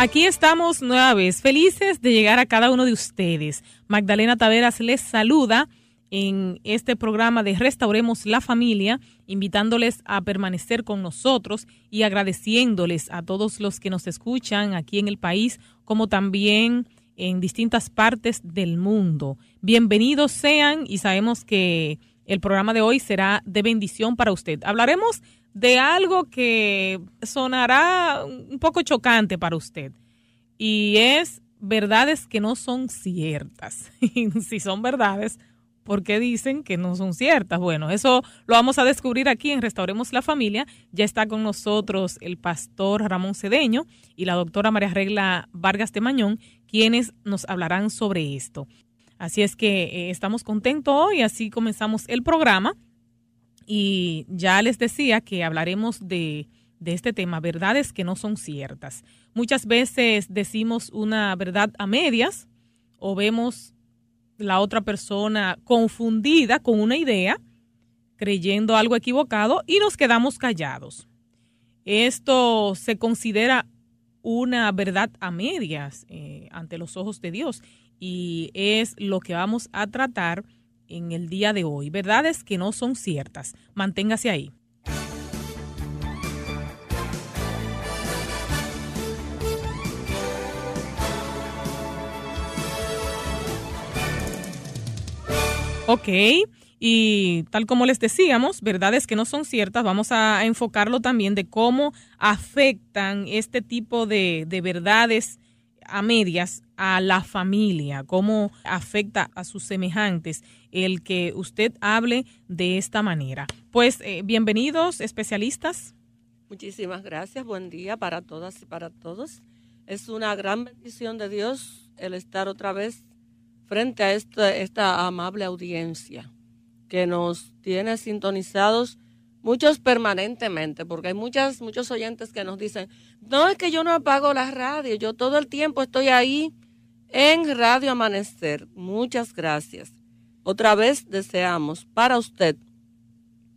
Aquí estamos nueva felices de llegar a cada uno de ustedes. Magdalena Taveras les saluda en este programa de Restauremos la Familia, invitándoles a permanecer con nosotros y agradeciéndoles a todos los que nos escuchan aquí en el país, como también en distintas partes del mundo. Bienvenidos sean y sabemos que el programa de hoy será de bendición para usted. Hablaremos de algo que sonará un poco chocante para usted y es verdades que no son ciertas. si son verdades, ¿por qué dicen que no son ciertas? Bueno, eso lo vamos a descubrir aquí en Restauremos la Familia. Ya está con nosotros el pastor Ramón Cedeño y la doctora María Regla Vargas de Mañón, quienes nos hablarán sobre esto. Así es que eh, estamos contentos hoy, así comenzamos el programa. Y ya les decía que hablaremos de, de este tema, verdades que no son ciertas. Muchas veces decimos una verdad a medias o vemos la otra persona confundida con una idea, creyendo algo equivocado y nos quedamos callados. Esto se considera una verdad a medias eh, ante los ojos de Dios y es lo que vamos a tratar en el día de hoy. Verdades que no son ciertas. Manténgase ahí. Ok, y tal como les decíamos, verdades que no son ciertas, vamos a enfocarlo también de cómo afectan este tipo de, de verdades a medias a la familia, cómo afecta a sus semejantes el que usted hable de esta manera. Pues eh, bienvenidos especialistas. Muchísimas gracias, buen día para todas y para todos. Es una gran bendición de Dios el estar otra vez frente a esta, esta amable audiencia que nos tiene sintonizados muchos permanentemente, porque hay muchas, muchos oyentes que nos dicen, no es que yo no apago la radio, yo todo el tiempo estoy ahí en Radio Amanecer. Muchas gracias. Otra vez deseamos para usted,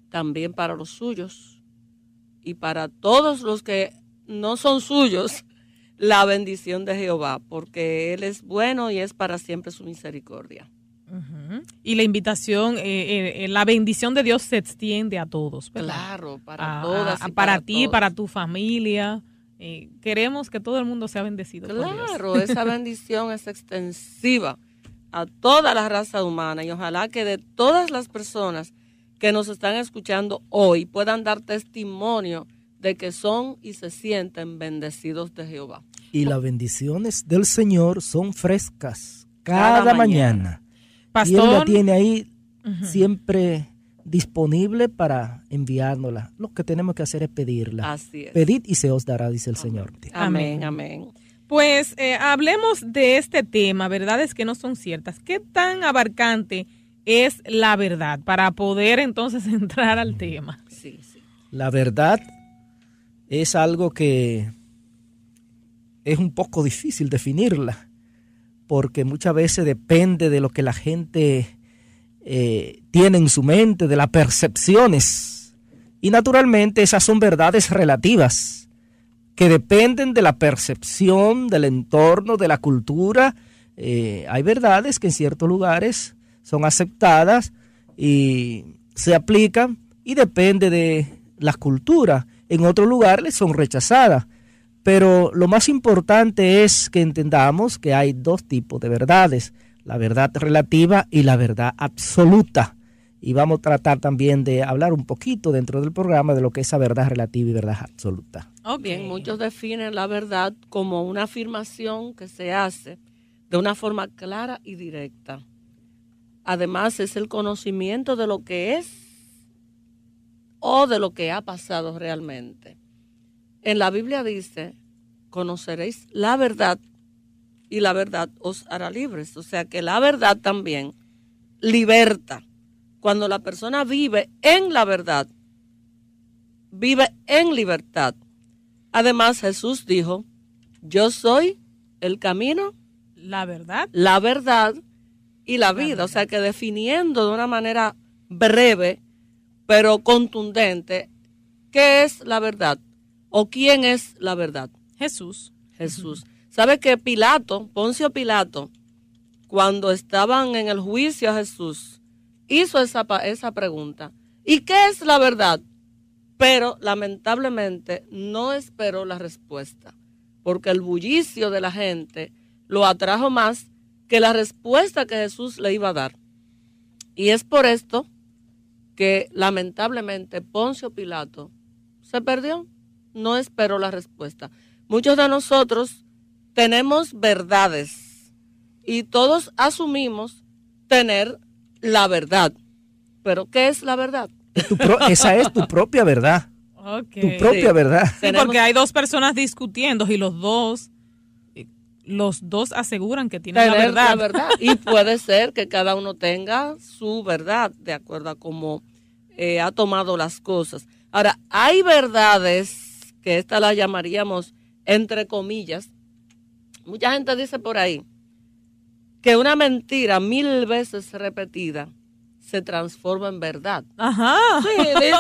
también para los suyos y para todos los que no son suyos, la bendición de Jehová, porque Él es bueno y es para siempre su misericordia. Y la invitación, eh, eh, eh, la bendición de Dios se extiende a todos. Claro, para todas. para, ti, para tu familia. queremos que todo el mundo sea bendecido. Claro, esa bendición es extensiva a toda la raza humana y ojalá que de todas las personas que nos están escuchando hoy puedan dar testimonio de que son y se sienten bendecidos de Jehová. Y las bendiciones del Señor son frescas cada, mañana. Y Él la tiene ahí siempre disponible para enviárnosla. Lo que tenemos que hacer es pedirla. Así es. Pedid y se os dará, dice el Señor. Amén, amén. Pues eh, hablemos de este tema, verdades que no son ciertas. ¿Qué tan abarcante es la verdad para poder entonces entrar al tema? Sí, sí. La verdad es algo que es un poco difícil definirla porque muchas veces depende de lo que la gente eh, tiene en su mente, de las percepciones. Y naturalmente esas son verdades relativas, que dependen de la percepción, del entorno, de la cultura. Eh, hay verdades que en ciertos lugares son aceptadas y se aplican y depende de la cultura. En otros lugares son rechazadas. Pero lo más importante es que entendamos que hay dos tipos de verdades, la verdad relativa y la verdad absoluta. Y vamos a tratar también de hablar un poquito dentro del programa de lo que es esa verdad relativa y verdad absoluta. Bien, muchos definen la verdad como una afirmación que se hace de una forma clara y directa. Además, es el conocimiento de lo que es o de lo que ha pasado realmente. En la Biblia dice, conoceréis la verdad y la verdad os hará libres. O sea que la verdad también liberta. Cuando la persona vive en la verdad, vive en libertad. Además Jesús dijo, yo soy el camino, la verdad, la verdad y la vida. O sea que definiendo de una manera breve, pero contundente, ¿qué es la verdad? ¿O quién es la verdad? Jesús. Jesús. ¿Sabe que Pilato, Poncio Pilato, cuando estaban en el juicio a Jesús, hizo esa, esa pregunta? ¿Y qué es la verdad? Pero lamentablemente no esperó la respuesta, porque el bullicio de la gente lo atrajo más que la respuesta que Jesús le iba a dar. Y es por esto que lamentablemente Poncio Pilato se perdió, no esperó la respuesta. Muchos de nosotros tenemos verdades y todos asumimos tener la verdad. Pero ¿qué es la verdad? esa es tu propia verdad. Tu propia verdad. porque hay dos personas discutiendo y los dos los dos aseguran que tienen la verdad. verdad. Y puede ser que cada uno tenga su verdad de acuerdo a cómo eh, ha tomado las cosas. Ahora, hay verdades que esta la llamaríamos entre comillas. Mucha gente dice por ahí que una mentira mil veces repetida se transforma en verdad. Ajá. Sí, dice,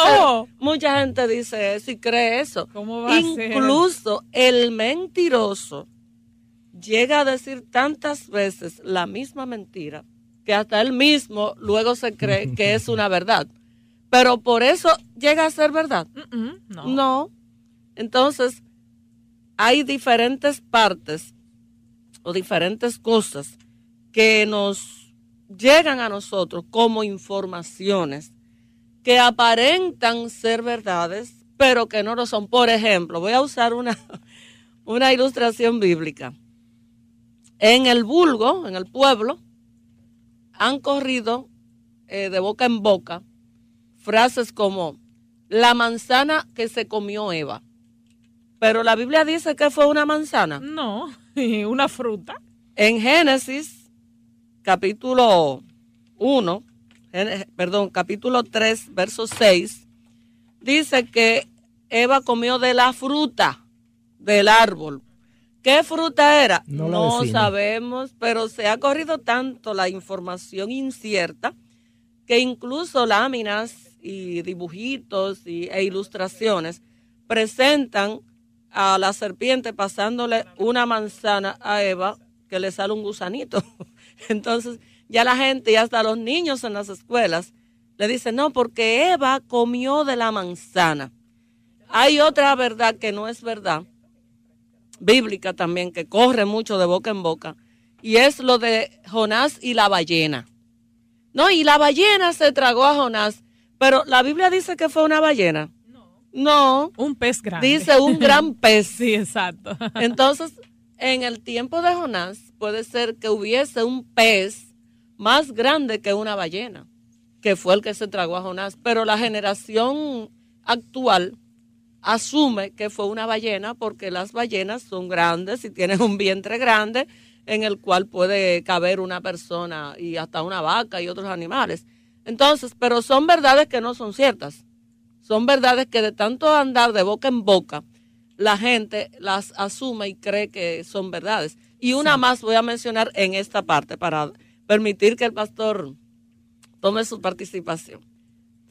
mucha gente dice eso y cree eso. ¿Cómo va Incluso el mentiroso llega a decir tantas veces la misma mentira que hasta él mismo luego se cree que es una verdad. Pero por eso llega a ser verdad. no. no. Entonces, hay diferentes partes o diferentes cosas que nos llegan a nosotros como informaciones que aparentan ser verdades, pero que no lo son. Por ejemplo, voy a usar una, una ilustración bíblica. En el vulgo, en el pueblo, han corrido eh, de boca en boca frases como la manzana que se comió Eva. Pero la Biblia dice que fue una manzana. No, una fruta. En Génesis capítulo 1, perdón, capítulo 3, verso 6, dice que Eva comió de la fruta del árbol. ¿Qué fruta era? No, sabemos, pero se ha corrido tanto la información incierta que incluso láminas y dibujitos y, e ilustraciones presentan a la serpiente pasándole una manzana a Eva que le sale un gusanito. Entonces, ya la gente y hasta los niños en las escuelas le dicen, no, porque Eva comió de la manzana. Hay otra verdad que no es verdad, bíblica también, que corre mucho de boca en boca, y es lo de Jonás y la ballena. No, y la ballena se tragó a Jonás, pero la Biblia dice que fue una ballena. No. Un pez grande. Dice un gran pez. sí, exacto. Entonces, en el tiempo de Jonás puede ser que hubiese un pez más grande que una ballena, que fue el que se tragó a Jonás, pero la generación actual asume que fue una ballena porque las ballenas son grandes y tienen un vientre grande en el cual puede caber una persona y hasta una vaca y otros animales. Entonces, pero son verdades que no son ciertas. Son verdades que de tanto andar de boca en boca, la gente las asume y cree que son verdades. Y una más voy a mencionar en esta parte para permitir que el pastor tome su participación.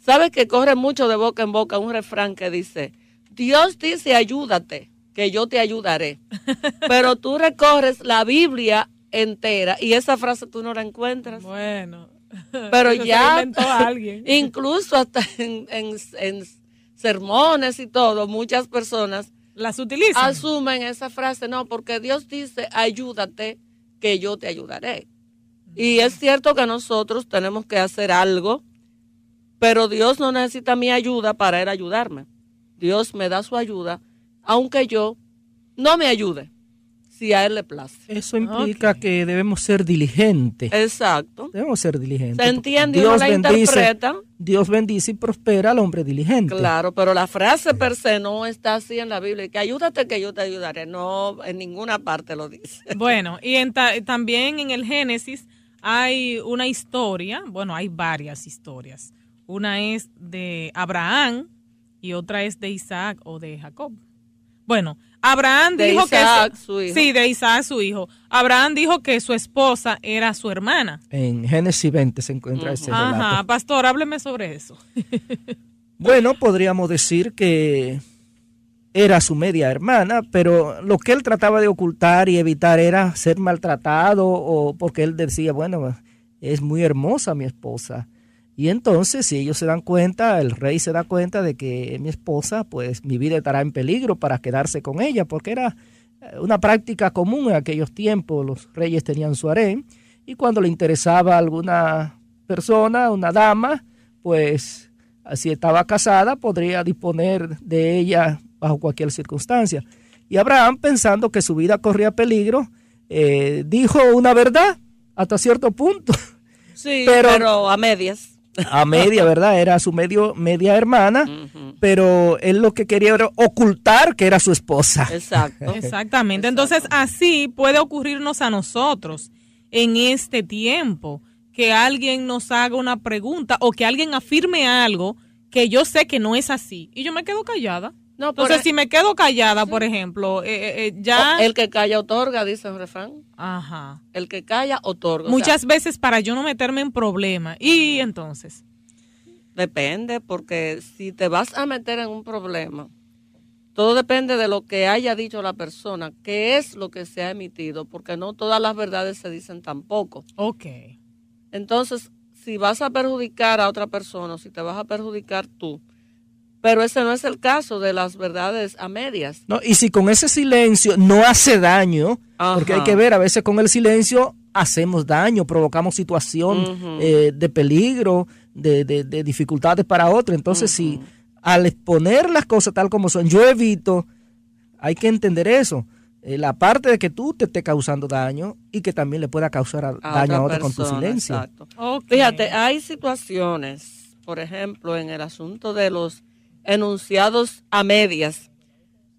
¿Sabes que corre mucho de boca en boca un refrán que dice, Dios dice ayúdate, que yo te ayudaré? Pero tú recorres la Biblia entera y esa frase tú no la encuentras. Bueno. Pero ya, incluso hasta en, en sermones y todo, muchas personas las utilizan. Asumen esa frase, no, porque Dios dice, ayúdate, que yo te ayudaré. Y es cierto que nosotros tenemos que hacer algo, pero Dios no necesita mi ayuda para él ayudarme. Dios me da su ayuda, aunque yo no me ayude si a él le place. Eso implica que debemos ser diligentes. Exacto. Debemos ser diligentes. ¿Se entiende? Dios la bendice, Dios bendice y prospera al hombre diligente. Claro, pero la frase per se no está así en la Biblia. Que ayúdate que yo te ayudaré. No, en ninguna parte lo dice. Bueno, y también en el Génesis hay una historia, bueno, hay varias historias. Una es de Abraham y otra es de Isaac o de Jacob. Bueno, Abraham dijo que su, hijo. sí, de Isaac su hijo. Abraham dijo que su esposa era su hermana. En Génesis 20 se encuentra ese relato. Ajá, pastor, hábleme sobre eso. bueno, podríamos decir que era su media hermana, pero lo que él trataba de ocultar y evitar era ser maltratado o porque él decía, bueno, es muy hermosa mi esposa. Y entonces, si ellos se dan cuenta, el rey se da cuenta de que mi esposa, pues mi vida estará en peligro para quedarse con ella, porque era eh, una práctica común en aquellos tiempos, los reyes tenían su harén, y cuando le interesaba a alguna persona, una dama, pues si estaba casada, podría disponer de ella bajo cualquier circunstancia. Y Abraham, pensando que su vida corría peligro, eh, dijo una verdad hasta cierto punto. Sí, pero, a medias. A media, ¿verdad? Era su medio, media hermana, pero él lo que quería era ocultar que era su esposa. Exacto. Exactamente. Entonces, así puede ocurrirnos a nosotros en este tiempo que alguien nos haga una pregunta o que alguien afirme algo que yo sé que no es así y yo me quedo callada. No, Entonces, si me quedo callada, por ejemplo, eh, eh, eh, ya... el que calla otorga, dice el refrán. Ajá. El que calla otorga. Muchas veces para yo no meterme en problemas. ¿Y entonces? Depende, porque si te vas a meter en un problema, todo depende de lo que haya dicho la persona, qué es lo que se ha emitido, porque no todas las verdades se dicen tampoco. Ok. Entonces, si vas a perjudicar a otra persona, si te vas a perjudicar tú, pero ese no es el caso de las verdades a medias. No, y si con ese silencio no hace daño, porque hay que ver, a veces con el silencio hacemos daño, provocamos situación eh, de peligro, de, dificultades para otro. Entonces, si al exponer las cosas tal como son, yo evito, hay que entender eso. Eh, la parte de que tú te estés causando daño y que también le pueda causar daño a otro con tu silencio. Fíjate, hay situaciones, por ejemplo, en el asunto de los enunciados a medias,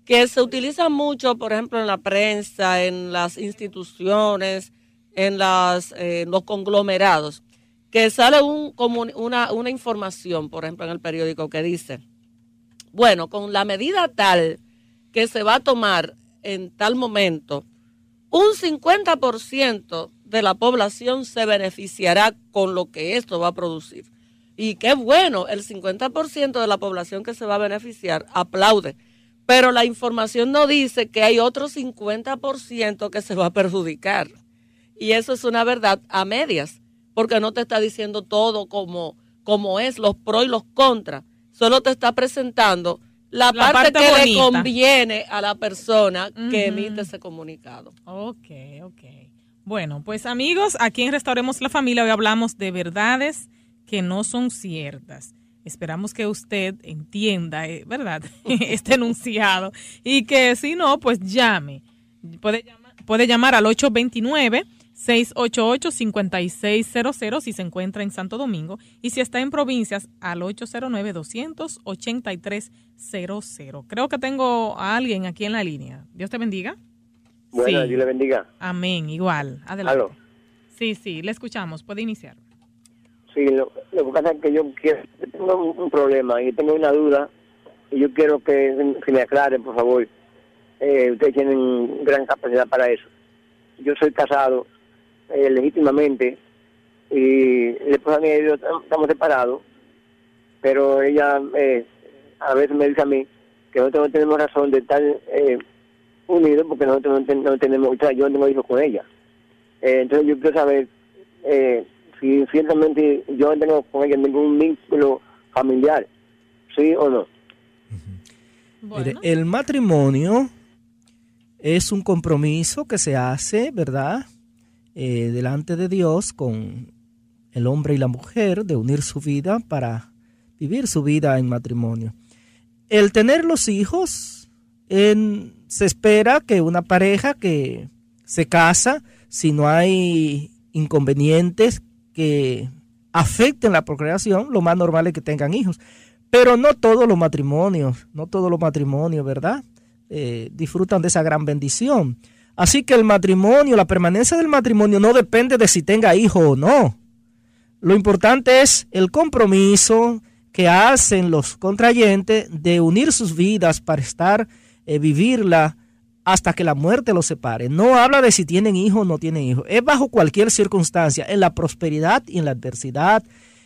que se utilizan mucho, por ejemplo, en la prensa, en las instituciones, en las, eh, los conglomerados, que sale un, como una, una información, por ejemplo, en el periódico que dice, bueno, con la medida tal que se va a tomar en tal momento, un 50% de la población se beneficiará con lo que esto va a producir. Y qué bueno, el 50% de la población que se va a beneficiar aplaude. Pero la información no dice que hay otro 50% que se va a perjudicar. Y eso es una verdad a medias, porque no te está diciendo todo como, como es, los pros y los contras. Solo te está presentando la, parte, que le conviene a la persona que emite ese comunicado. Ok, ok. Bueno, pues amigos, aquí en Restauremos la Familia hoy hablamos de verdades que no son ciertas. Esperamos que usted entienda, eh, ¿verdad?, este enunciado y que si no, pues llame. Puede llamar, puede llamar al 829 688-5600 si se encuentra en Santo Domingo y si está en provincias al 809-283-00. Creo que tengo a alguien aquí en la línea. Dios te bendiga. Bueno, Dios le bendiga. Amén, igual. Adelante. Sí, sí, le escuchamos. Puede iniciar. Sí, lo, que pasa es que yo quiero, tengo un, problema y tengo una duda y yo quiero que, se me aclaren, por favor. Eh, ustedes tienen gran capacidad para eso. Yo soy casado eh, legítimamente y la esposa mía y yo estamos separados, pero ella eh, a veces me dice a mí que nosotros no tenemos razón de estar eh, unidos porque nosotros no, tenemos, yo no tengo hijos con ella. Eh, entonces yo quiero saber si ciertamente yo no tengo con ella ningún vínculo familiar, ¿sí o no? el matrimonio es un compromiso que se hace, ¿verdad? Eh, delante de Dios con el hombre y la mujer de unir su vida para vivir su vida en matrimonio. El tener los hijos, se espera que una pareja que se casa, si no hay inconvenientes que afecten la procreación, lo más normal es que tengan hijos. Pero no todos los matrimonios, no todos los matrimonios, ¿verdad? Eh, disfrutan de esa gran bendición. Así que el matrimonio, la permanencia del matrimonio no depende de si tenga hijo o no. Lo importante es el compromiso que hacen los contrayentes de unir sus vidas para estar, eh, vivirla hasta que la muerte los separe. No habla de si tienen hijo o no tienen hijo. Es bajo cualquier circunstancia, en la prosperidad y en la adversidad.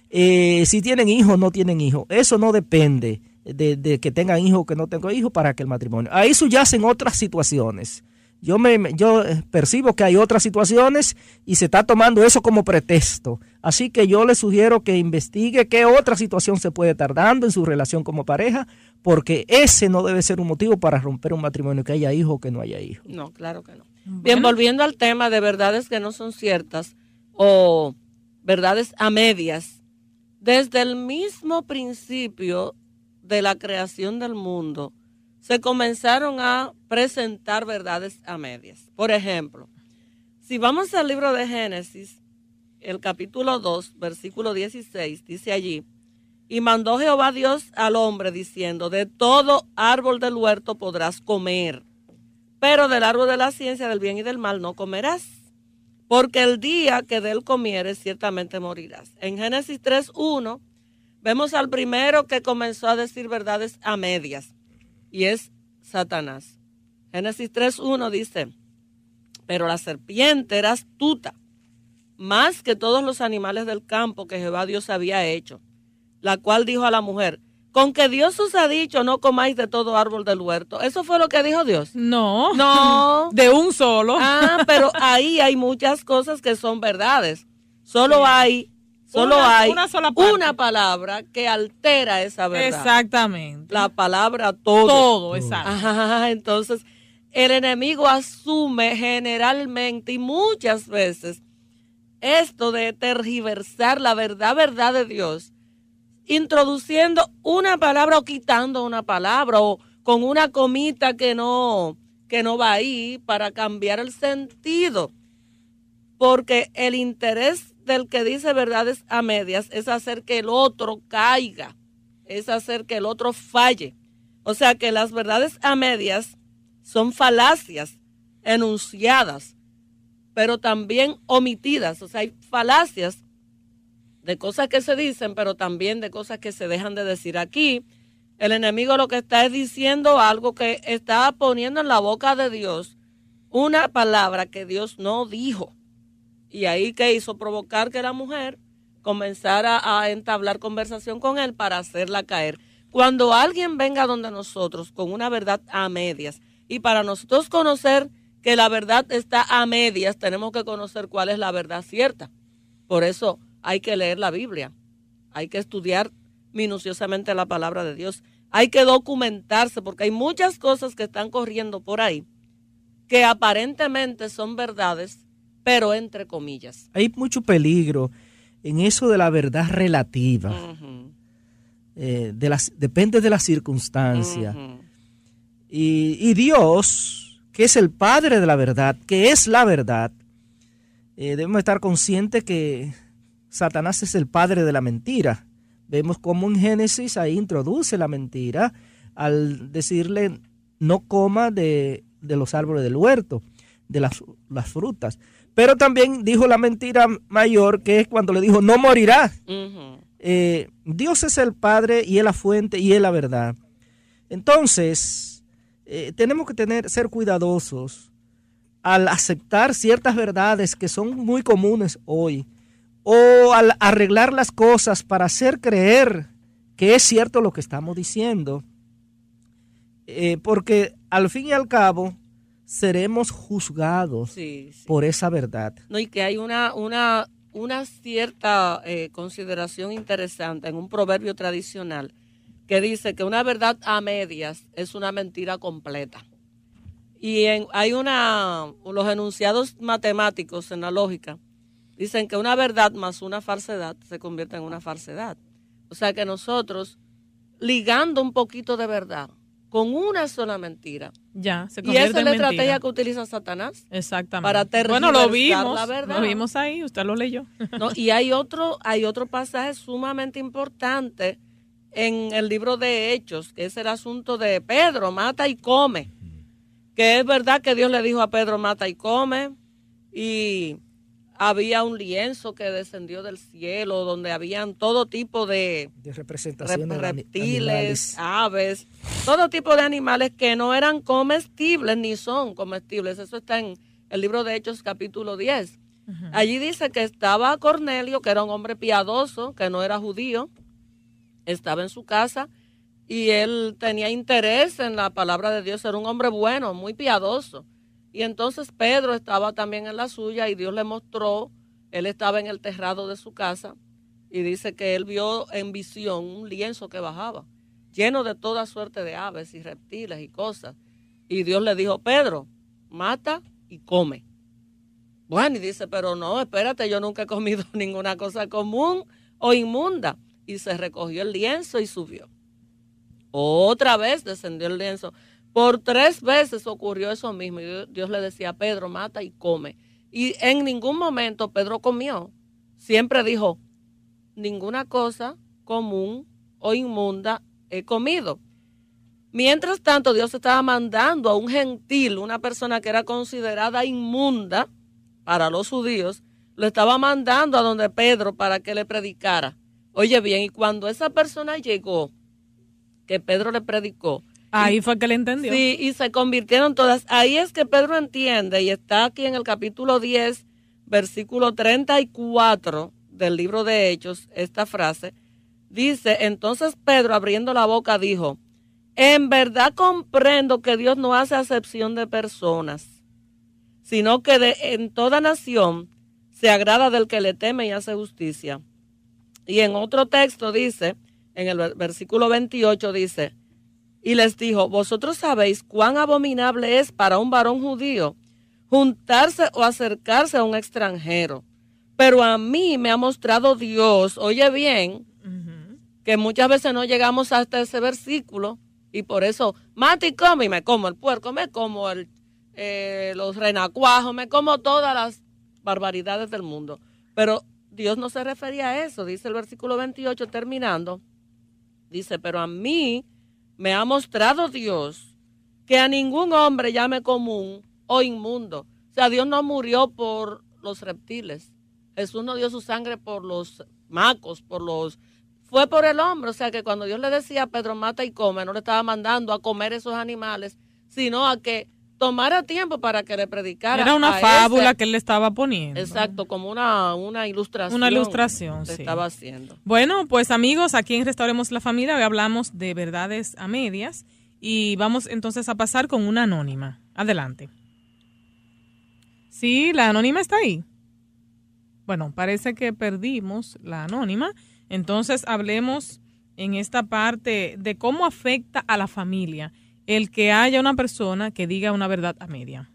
Eh, si tienen hijo o no tienen hijo. Eso no depende de, que tengan hijos o que no tengan hijos para que el matrimonio. Ahí subyacen otras situaciones. Yo, me, yo eh, percibo que hay otras situaciones y se está tomando eso como pretexto. Así que yo le sugiero que investigue qué otra situación se puede estar dando en su relación como pareja, porque ese no debe ser un motivo para romper un matrimonio, que haya hijos o que no haya hijos. No, claro que no. Bien, volviendo al tema de verdades que no son ciertas o verdades a medias, desde el mismo principio de la creación del mundo, se comenzaron a presentar verdades a medias. Por ejemplo, si vamos al libro de Génesis, el capítulo 2, versículo 16, dice allí, y mandó Jehová Dios al hombre diciendo, de todo árbol del huerto podrás comer, pero del árbol de la ciencia del bien y del mal no comerás, porque el día que de él comieres ciertamente morirás. En Génesis 3, 1 Vemos al primero que comenzó a decir verdades a medias y es Satanás. Génesis 3.1 dice, pero la serpiente era astuta, más que todos los animales del campo que Jehová Dios había hecho, la cual dijo a la mujer, con que Dios os ha dicho no comáis de todo árbol del huerto. ¿Eso fue lo que dijo Dios? No. No. De un solo. Ah, pero ahí hay muchas cosas que son verdades. Solo hay Solo hay una, palabra que altera esa verdad. Exactamente. La palabra todo. Todo, exacto. entonces, el enemigo asume generalmente y muchas veces esto de tergiversar la verdad, verdad de Dios, introduciendo una palabra o quitando una palabra o con una comita que no, que no va ahí para cambiar el sentido. Porque el interés del que dice verdades a medias es hacer que el otro caiga, es hacer que el otro falle. O sea que las verdades a medias son falacias enunciadas, pero también omitidas. O sea, hay falacias de cosas que se dicen, pero también de cosas que se dejan de decir. Aquí el enemigo lo que está es diciendo algo que está poniendo en la boca de Dios una palabra que Dios no dijo. Y ahí que hizo provocar que la mujer comenzara a entablar conversación con él para hacerla caer. Cuando alguien venga donde nosotros con una verdad a medias y para nosotros conocer que la verdad está a medias, tenemos que conocer cuál es la verdad cierta. Por eso hay que leer la Biblia, hay que estudiar minuciosamente la palabra de Dios, hay que documentarse porque hay muchas cosas que están corriendo por ahí que aparentemente son verdades, pero entre comillas. Hay mucho peligro en eso de la verdad relativa. Eh, de las, depende de la circunstancia. y, Dios, que es el Padre de la verdad, que es la verdad, eh, debemos estar conscientes que Satanás es el padre de la mentira. Vemos cómo en Génesis ahí introduce la mentira al decirle no coma de, los árboles del huerto, de las, las frutas. Pero también dijo la mentira mayor, que es cuando le dijo, no morirá. Eh, Dios es el Padre y es la fuente y es la verdad. Entonces, eh, tenemos que tener, ser cuidadosos al aceptar ciertas verdades que son muy comunes hoy, o al arreglar las cosas para hacer creer que es cierto lo que estamos diciendo. Eh, porque al fin y al cabo, seremos juzgados por esa verdad. No, y que hay una, una, una cierta eh, consideración interesante en un proverbio tradicional que dice que una verdad a medias es una mentira completa. Y en, hay una, los enunciados matemáticos en la lógica dicen que una verdad más una falsedad se convierte en una falsedad. O sea que nosotros, ligando un poquito de verdad con una sola mentira, ya, se Y esa es la estrategia que utiliza Satanás. Exactamente. Para bueno, lo vimos, la verdad. Lo vimos ahí, usted lo leyó. No, y hay otro, hay otro pasaje sumamente importante en el libro de Hechos, que es el asunto de Pedro, mata y come. Que es verdad que Dios le dijo a Pedro, mata y come. Y había un lienzo que descendió del cielo donde habían todo tipo de, de representaciones reptiles, aves, todo tipo de animales que no eran comestibles ni son comestibles. Eso está en el libro de Hechos capítulo 10. Allí dice que estaba Cornelio, que era un hombre piadoso, que no era judío, estaba en su casa y él tenía interés en la palabra de Dios, era un hombre bueno, muy piadoso. Y entonces Pedro estaba también en la suya y Dios le mostró, él estaba en el terrado de su casa y dice que él vio en visión un lienzo que bajaba, lleno de toda suerte de aves y reptiles y cosas. Y Dios le dijo, Pedro, mata y come. Bueno, y dice, pero no, espérate, yo nunca he comido ninguna cosa común o inmunda. Y se recogió el lienzo y subió. Otra vez descendió el lienzo. Por tres veces ocurrió eso mismo. Y Dios le decía, Pedro, mata y come. Y en ningún momento Pedro comió. Siempre dijo, ninguna cosa común o inmunda he comido. Mientras tanto, Dios estaba mandando a un gentil, una persona que era considerada inmunda para los judíos, lo estaba mandando a donde Pedro para que le predicara. Oye bien, y cuando esa persona llegó, que Pedro le predicó. Ahí fue que le entendió. Sí, y se convirtieron todas. Ahí es que Pedro entiende, y está aquí en el capítulo 10, versículo 34 del libro de Hechos, esta frase. Dice, entonces Pedro abriendo la boca dijo, en verdad comprendo que Dios no hace acepción de personas, sino que de, en toda nación se agrada del que le teme y hace justicia. Y en otro texto dice, en el versículo 28 dice, y les dijo, vosotros sabéis cuán abominable es para un varón judío juntarse o acercarse a un extranjero. Pero a mí me ha mostrado Dios, oye bien, que muchas veces no llegamos hasta ese versículo y por eso, mate y come y me como el puerco, me como el, eh, los renacuajos, me como todas las barbaridades del mundo. Pero Dios no se refería a eso, dice el versículo 28 terminando Dice, pero a mí me ha mostrado Dios que a ningún hombre llame común o inmundo. O sea, Dios no murió por los reptiles. Jesús no dio su sangre por los macos, por los... Fue por el hombre. O sea, que cuando Dios le decía a Pedro, mata y come, no le estaba mandando a comer esos animales, sino a que tomara tiempo para que le predicara. Era una fábula que él le estaba poniendo. Exacto, como una, una ilustración. Una ilustración, sí. estaba haciendo. Bueno, pues amigos, aquí en Restauremos la Familia hoy hablamos de verdades a medias y vamos entonces a pasar con una anónima. Adelante. Sí, la anónima está ahí. Bueno, parece que perdimos la anónima. Entonces hablemos en esta parte de cómo afecta a la familia el que haya una persona que diga una verdad a media.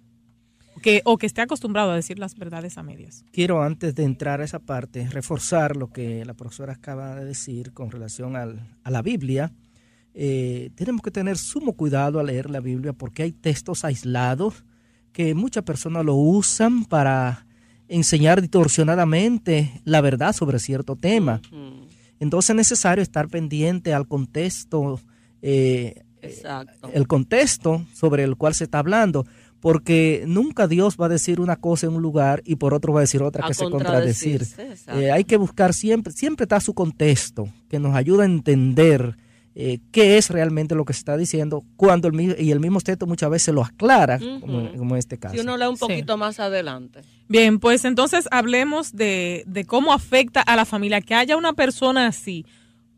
Que, o que esté acostumbrado a decir las verdades a medias. Quiero antes de entrar a esa parte reforzar lo que la profesora acaba de decir con relación al, a la Biblia. Eh, tenemos que tener sumo cuidado al leer la Biblia porque hay textos aislados que muchas personas lo usan para enseñar distorsionadamente la verdad sobre cierto tema. Entonces es necesario estar pendiente al contexto eh, Exacto. el contexto sobre el cual se está hablando, porque nunca Dios va a decir una cosa en un lugar y por otro va a decir otra que se contradecir. Eh, hay que buscar siempre, siempre está su contexto, que nos ayuda a entender eh, qué es realmente lo que se está diciendo, cuando el, y el mismo texto muchas veces lo aclara, como, en este caso. Si uno lee un poquito más adelante. Bien, pues entonces hablemos de, de cómo afecta a la familia que haya una persona así,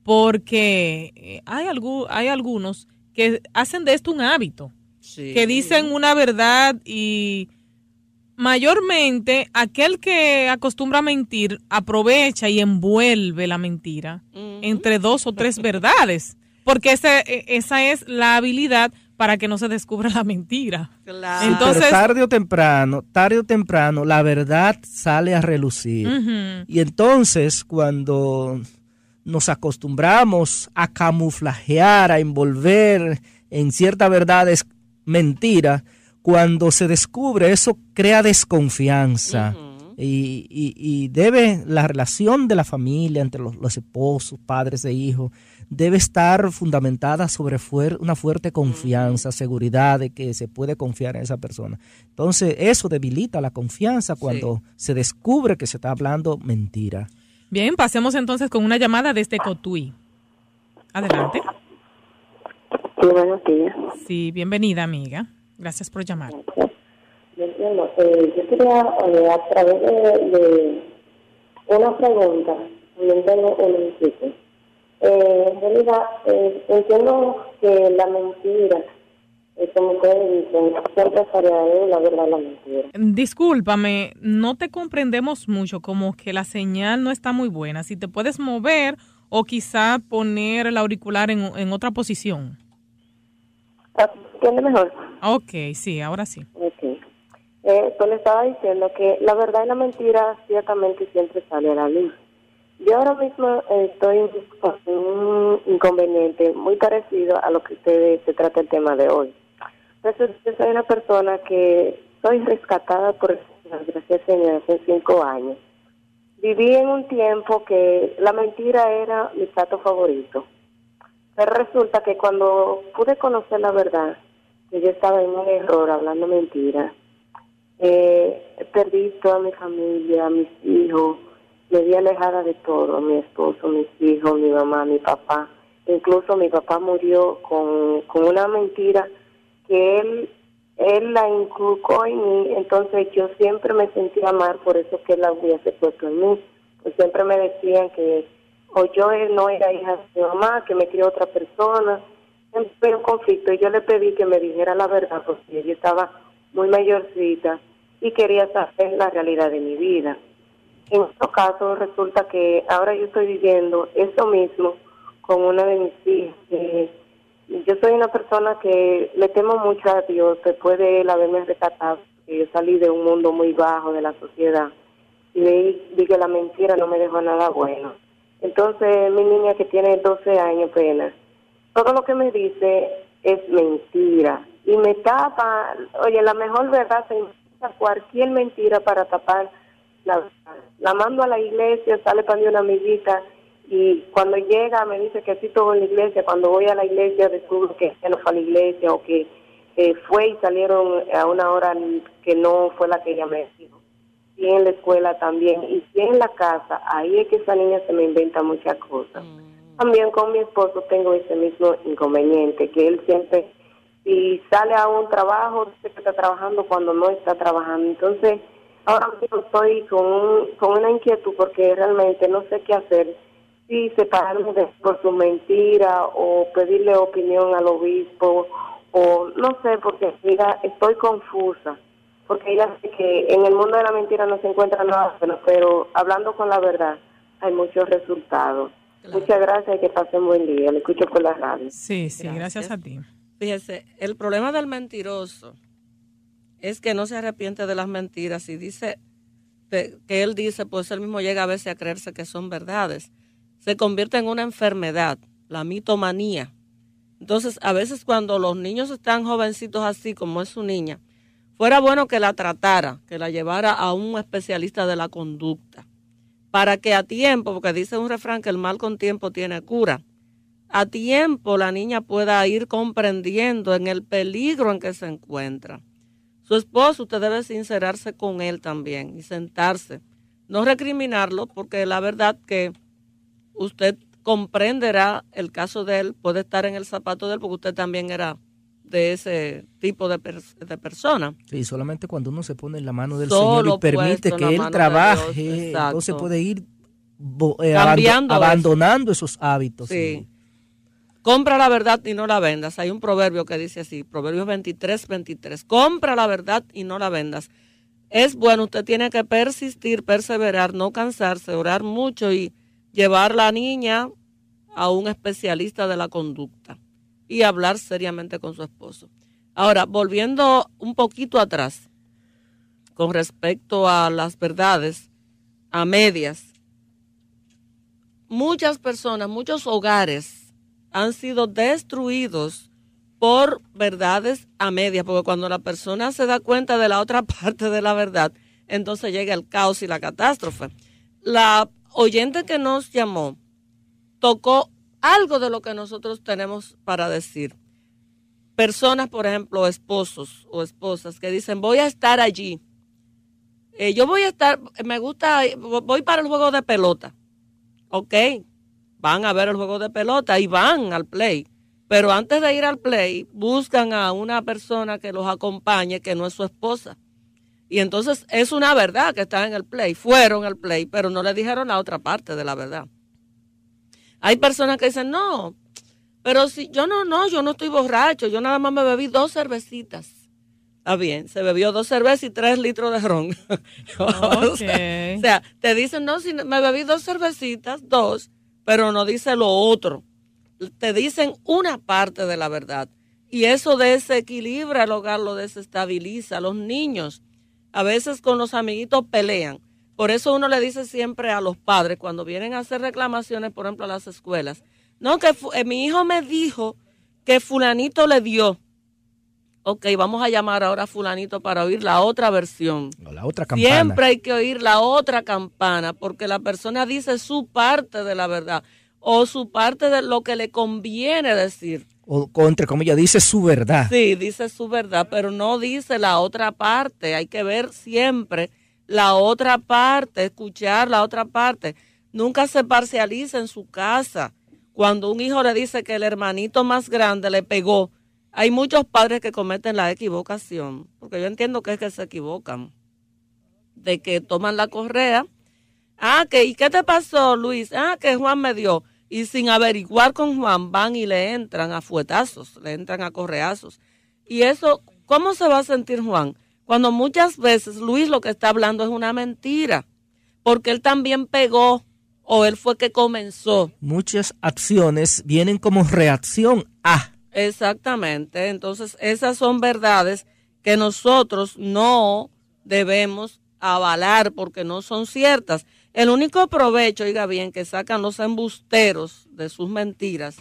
porque eh, hay, algún, hay algunos que hacen de esto un hábito, que dicen una verdad y mayormente aquel que acostumbra a mentir aprovecha y envuelve la mentira entre dos o tres verdades, porque ese, e, esa es la habilidad para que no se descubra la mentira. Entonces, tarde o temprano, tarde o temprano, la verdad sale a relucir. Y entonces, cuando nos acostumbramos a camuflajear, a envolver en cierta verdad es mentira, cuando se descubre eso crea desconfianza. y, debe la relación de la familia entre los, esposos, padres e hijos, debe estar fundamentada sobre una fuerte confianza, seguridad de que se puede confiar en esa persona. Entonces, eso debilita la confianza cuando se descubre que se está hablando mentira. Bien, pasemos entonces con una llamada desde Cotuí. Adelante. Sí, buenos días. Sí, bienvenida, amiga. Gracias por llamar. Yo entiendo. Eh, yo quería, eh, a través de, una pregunta, también tengo un Eh, en realidad, eh, entiendo que la mentira, como ustedes dicen, siempre estaría de la verdad la mentira. Discúlpame, no te comprendemos mucho, como que la señal no está muy buena. Si te puedes mover o quizá poner el auricular en, en otra posición. ¿Entiende mejor? Ok, sí, ahora sí. Ok. Eh, pues le estaba diciendo que la verdad y la mentira ciertamente siempre sale a la luz. Yo ahora mismo estoy con un inconveniente muy parecido a lo que usted se trata el tema de hoy. Yo soy una persona que soy rescatada por gracias Señor hace cinco años. Viví en un tiempo que la mentira era mi plato favorito. Pero resulta que cuando pude conocer la verdad, que yo estaba en un error hablando mentiras, eh, perdí toda mi familia, mis hijos, me vi alejada de todo, mi esposo, mis hijos, mi mamá, mi papá. Incluso mi papá murió con, con una mentira que él, él la inculcó en mí, entonces yo siempre me sentía mal por eso que él la hubiese puesto en mí. Pues siempre me decían que o yo no era hija de mi mamá, que me crió otra persona. Siempre un conflicto y yo le pedí que me dijera la verdad porque ella estaba muy mayorcita y quería saber la realidad de mi vida. En estos casos resulta que ahora yo estoy viviendo eso mismo con una de mis hijas. Yo soy una persona que le temo mucho a Dios después de él haberme rescatado. Yo salí de un mundo muy bajo de la sociedad y vi, que la mentira no me dejó nada bueno. Entonces mi niña que tiene 12 años apenas, todo lo que me dice es mentira y me tapa, oye, la mejor verdad se cualquier mentira para tapar la, la mando a la iglesia, sale para mí una amiguita y cuando llega me dice que sí estuvo en la iglesia, cuando voy a la iglesia descubro que no fue a la iglesia o que fue y salieron a una hora que no fue la que ella me dijo. Y en la escuela también, y en la casa, ahí es que esa niña se me inventa muchas cosas. Mm. También con mi esposo tengo ese mismo inconveniente, que él siempre y sale a un trabajo, dice que está trabajando cuando no está trabajando. Entonces, ahora mismo estoy con, con una inquietud porque realmente no sé qué hacer. Si separarme de, por su mentira o pedirle opinión al obispo o no sé, porque mira, estoy confusa. Porque ella dice que en el mundo de la mentira no se encuentra nada, pero hablando con la verdad hay muchos resultados. Muchas gracias y que pasen buen día. Le escucho por la radio. Sí, sí, gracias a ti. Fíjese, el problema del mentiroso es que no se arrepiente de las mentiras y dice que él dice, pues él mismo llega a veces a creerse que son verdades. Se convierte en una enfermedad, la mitomanía. Entonces, a veces cuando los niños están jovencitos así como es su niña, fuera bueno que la tratara, que la llevara a un especialista de la conducta, para que a tiempo, porque dice un refrán que el mal con tiempo tiene cura, a tiempo la niña pueda ir comprendiendo en el peligro en que se encuentra. Su esposo, usted debe sincerarse con él también y sentarse. No recriminarlo porque la verdad que usted comprenderá el caso de él, puede estar en el zapato de él porque usted también era de ese tipo de, de persona. Sí, solamente cuando uno se pone en la mano del Señor y permite que Él trabaje, entonces puede ir eh, abandonando esos hábitos. Sí. Compra la verdad y no la vendas. Hay un proverbio que dice así, Proverbios 23, 23. Compra la verdad y no la vendas. Es bueno, usted tiene que persistir, perseverar, no cansarse, orar mucho y llevar la niña a un especialista de la conducta y hablar seriamente con su esposo. Ahora, volviendo un poquito atrás con respecto a las verdades a medias, muchas personas, muchos hogares han sido destruidos por verdades a medias, porque cuando la persona se da cuenta de la otra parte de la verdad, entonces llega el caos y la catástrofe. La oyente que nos llamó tocó algo de lo que nosotros tenemos para decir. Personas, por ejemplo, esposos o esposas que dicen, voy a estar allí. Eh, yo voy a estar, me gusta, voy para el juego de pelota. Ok, van a ver el juego de pelota y van al play. Pero antes de ir al play, buscan a una persona que los acompañe que no es su esposa. Y entonces es una verdad que están en el play, fueron al play, pero no le dijeron la otra parte de la verdad. Hay personas que dicen, no, pero si yo no, no, yo no estoy borracho, yo nada más me bebí dos cervecitas. Está bien, se bebió dos cervezas y tres litros de ron. o, sea, te dicen, no, si me bebí dos cervecitas, dos, pero no dice lo otro. Te dicen una parte de la verdad. Y eso desequilibra el hogar, lo desestabiliza. Los niños a veces con los amiguitos pelean. Por eso uno le dice siempre a los padres cuando vienen a hacer reclamaciones, por ejemplo, a las escuelas, no, que eh, mi hijo me dijo que fulanito le dio. Ok, vamos a llamar ahora a fulanito para oír la otra versión. La otra campana. Siempre hay que oír la otra campana porque la persona dice su parte de la verdad o su parte de lo que le conviene decir. O, entre comillas, dice su verdad. Sí, dice su verdad, pero no dice la otra parte. Hay que ver siempre la otra parte, escuchar la otra parte. Nunca se parcializa en su casa. Cuando un hijo le dice que el hermanito más grande le pegó, hay muchos padres que cometen la equivocación, porque yo entiendo que es que se equivocan, de que toman la correa. Ah, que, ¿y qué te pasó, Luis? Ah, que Juan me dio. Y sin averiguar con Juan, van y le entran a fuetazos, le entran a correazos. Y eso, ¿cómo se va a sentir Juan? Cuando muchas veces Luis lo que está hablando es una mentira, porque él también pegó o él fue que comenzó. Muchas acciones vienen como reacción a. Exactamente, entonces esas son verdades que nosotros no debemos avalar porque no son ciertas. El único provecho, oiga bien, que sacan los embusteros de sus mentiras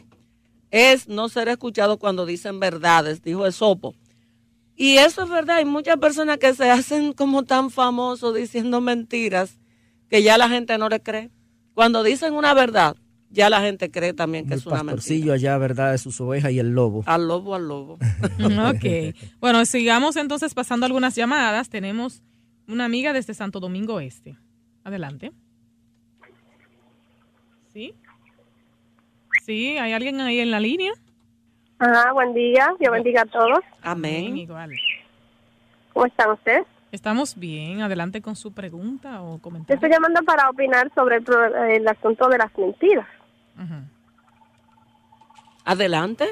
es no ser escuchado cuando dicen verdades, dijo Esopo. Y eso es verdad, hay muchas personas que se hacen como tan famosos diciendo mentiras que ya la gente no le cree. Cuando dicen una verdad, ya la gente cree también que es una mentira. allá, ¿verdad? De sus ovejas y el lobo. Al lobo, al lobo. ok. Bueno, sigamos entonces pasando algunas llamadas. Tenemos una amiga desde Santo Domingo Este. Adelante. ¿Sí? ¿Sí? ¿Hay alguien ahí en la línea? Ajá, buen día. Dios bendiga a todos. Amén. igual. ¿Cómo están ustedes? Estamos bien. Adelante con su pregunta o comentario. Estoy llamando para opinar sobre el, asunto de las mentiras. Adelante.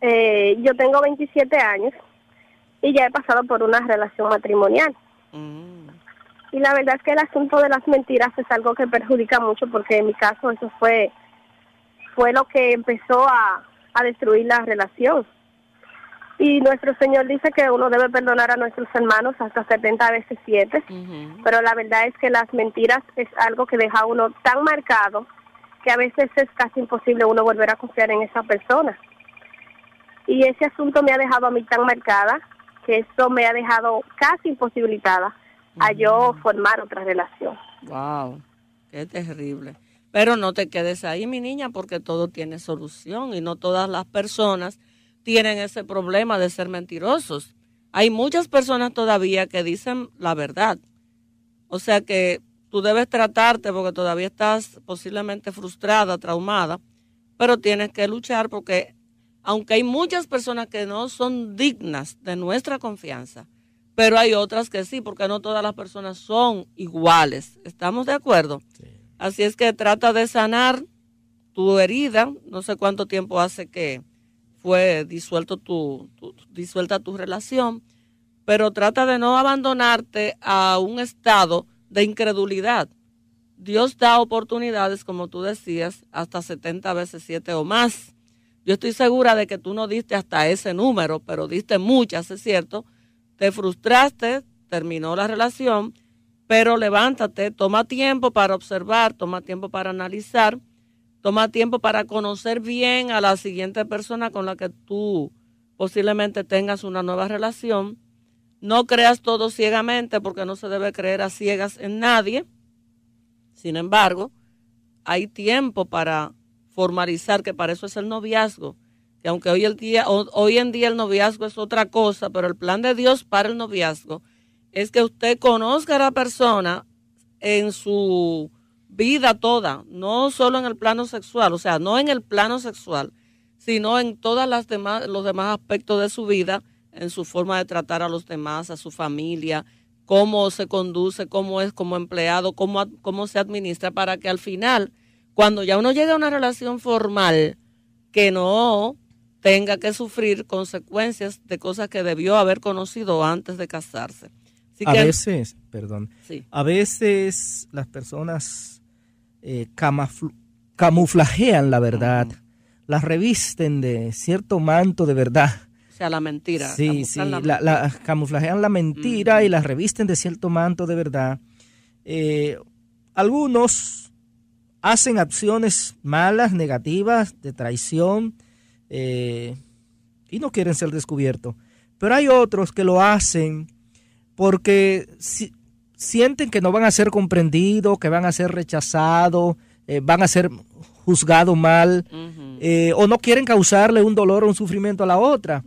Eh, yo tengo 27 años y ya he pasado por una relación matrimonial. Mm. Y la verdad es que el asunto de las mentiras es algo que perjudica mucho porque en mi caso eso fue, fue lo que empezó a, a destruir la relación. Y nuestro Señor dice que uno debe perdonar a nuestros hermanos hasta 70 veces 7, pero la verdad es que las mentiras es algo que deja a uno tan marcado que a veces es casi imposible uno volver a confiar en esa persona. Y ese asunto me ha dejado a mí tan marcada que esto me ha dejado casi imposibilitada a yo formar otra relación. Wow, qué terrible. Pero no te quedes ahí, mi niña, porque todo tiene solución y no todas las personas tienen ese problema de ser mentirosos. Hay muchas personas todavía que dicen la verdad. O sea que tú debes tratarte porque todavía estás posiblemente frustrada, traumada, pero tienes que luchar porque aunque hay muchas personas que no son dignas de nuestra confianza, pero hay otras que sí, porque no todas las personas son iguales. ¿Estamos de acuerdo? Así es que trata de sanar tu herida. No sé cuánto tiempo hace que fue disuelto tu, disuelta tu relación, pero trata de no abandonarte a un estado de incredulidad. Dios da oportunidades, como tú decías, hasta 70 veces 7 o más. Yo estoy segura de que tú no diste hasta ese número, pero diste muchas, es cierto, te frustraste, terminó la relación, pero levántate, toma tiempo para observar, toma tiempo para analizar, toma tiempo para conocer bien a la siguiente persona con la que tú posiblemente tengas una nueva relación. No creas todo ciegamente porque no se debe creer a ciegas en nadie. Sin embargo, hay tiempo para formalizar que para eso es el noviazgo que aunque hoy, el día, hoy en día el noviazgo es otra cosa, pero el plan de Dios para el noviazgo es que usted conozca a la persona en su vida toda, no solo en el plano sexual, o sea, no en el plano sexual, sino en todos demás, los demás aspectos de su vida, en su forma de tratar a los demás, a su familia, cómo se conduce, cómo es como empleado, cómo, cómo se administra, para que al final cuando ya uno llega a una relación formal, que no tenga que sufrir consecuencias de cosas que debió haber conocido antes de casarse. a veces, perdón, a veces las personas eh, camuflajean la verdad, las revisten de cierto manto de verdad. O sea, la mentira. Sí, sí, la, camuflajean la mentira y la revisten de cierto manto de verdad. Eh, algunos hacen acciones malas, negativas, de traición, eh, y no quieren ser descubiertos. Pero hay otros que lo hacen porque sienten que no van a ser comprendidos, que van a ser rechazados, eh, van a ser juzgados mal, eh, o no quieren causarle un dolor o un sufrimiento a la otra.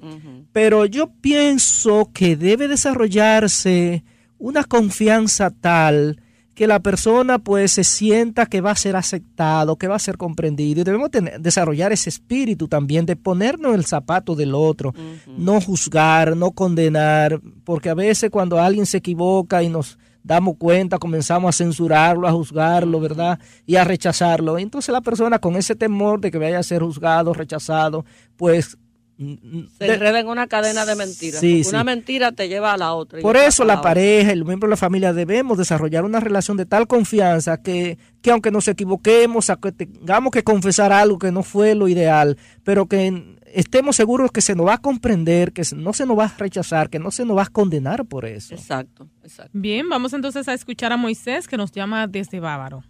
Pero yo pienso que debe desarrollarse una confianza tal que la persona pues se sienta que va a ser aceptado, que va a ser comprendido. Y debemos desarrollar ese espíritu también de ponernos el zapato del otro, no juzgar, no condenar, porque a veces cuando alguien se equivoca y nos damos cuenta, comenzamos a censurarlo, a juzgarlo, ¿verdad? Y a rechazarlo. Entonces la persona con ese temor de que vaya a ser juzgado, rechazado, pues se enreda en una cadena de mentiras. una mentira te lleva a la otra. Por eso la, pareja y los miembros de la familia debemos desarrollar una relación de tal confianza que, que aunque nos equivoquemos, que tengamos que confesar algo que no fue lo ideal, pero que estemos seguros que se nos va a comprender, que no se nos va a rechazar, que no se nos va a condenar por eso. Exacto, exacto. Bien, vamos entonces a escuchar a Moisés que nos llama desde Bávaro.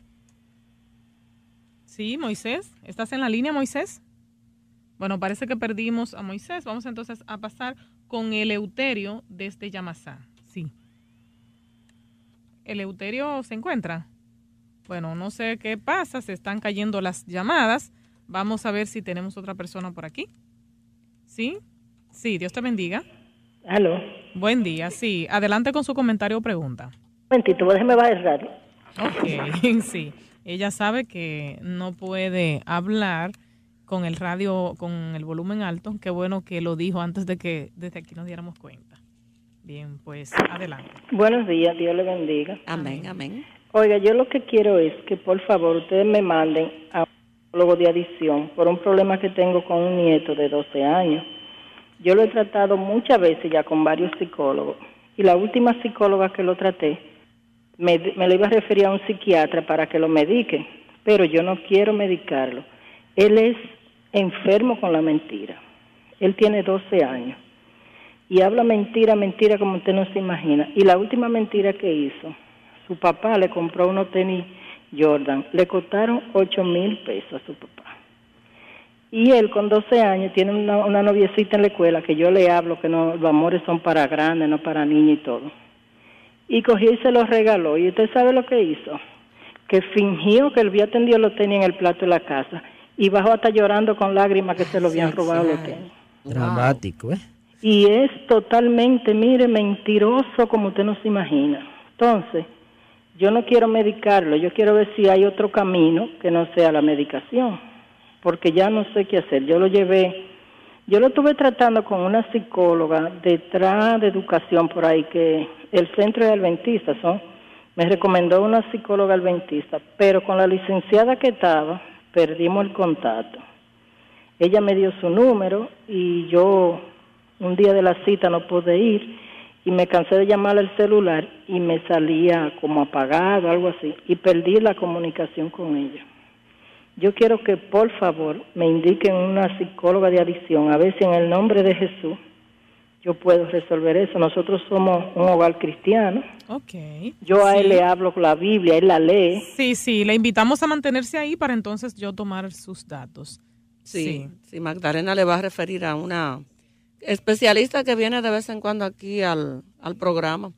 Sí, Moisés, ¿estás en la línea, Moisés? Bueno, parece que perdimos a Moisés. Vamos entonces a pasar con Eleuterio desde Yamasá. Sí. ¿Eleuterio se encuentra? Bueno, no sé qué pasa, se están cayendo las llamadas. Vamos a ver si tenemos otra persona por aquí. ¿Sí? Sí, Dios te bendiga. Aló. Buen día, sí. Adelante con su comentario o pregunta. Un momentito, déjeme bajar Ok, sí. Ella sabe que no puede hablar con el radio, con el volumen alto. Qué bueno que lo dijo antes de que desde aquí nos diéramos cuenta. Bien, pues adelante. Buenos días, Dios le bendiga. Amén, amén. Oiga, yo lo que quiero es que por favor ustedes me manden a un psicólogo de adicción por un problema que tengo con un nieto de 12 años. Yo lo he tratado muchas veces ya con varios psicólogos y la última psicóloga que lo traté me, me lo iba a referir a un psiquiatra para que lo medique, pero yo no quiero medicarlo. Él es enfermo con la mentira. Él tiene 12 años y habla mentira, mentira como usted no se imagina. Y la última mentira que hizo, su papá le compró unos tenis Jordan, le costaron 8 mil pesos a su papá. Y él con 12 años tiene una, noviecita en la escuela que yo le hablo que no, los amores son para grandes, no para niños y todo. Y cogió y se los regaló. Y usted sabe lo que hizo, que fingió que él había tendido los tenis en el plato de la casa y bajó hasta llorando con lágrimas que se lo habían robado Dramático, ¿eh? Y es totalmente, mire, mentiroso como usted no se imagina. Entonces, yo no quiero medicarlo, yo quiero ver si hay otro camino que no sea la medicación, porque ya no sé qué hacer. Yo lo llevé, yo lo estuve tratando con una psicóloga detrás de educación por ahí, que el centro de adventista son, me recomendó una psicóloga adventista, pero con la licenciada que estaba, perdimos el contacto. Ella me dio su número y yo un día de la cita no pude ir y me cansé de llamar al celular y me salía como apagado, algo así, y perdí la comunicación con ella. Yo quiero que por favor me indiquen una psicóloga de adicción, a ver si en el nombre de Jesús yo puedo resolver eso. Nosotros somos un hogar cristiano. Ok. Yo a él le hablo con la Biblia, él la lee. Sí, sí, le invitamos a mantenerse ahí para entonces yo tomar sus datos. Sí, sí, Magdalena le va a referir a una especialista que viene de vez en cuando aquí al, al programa.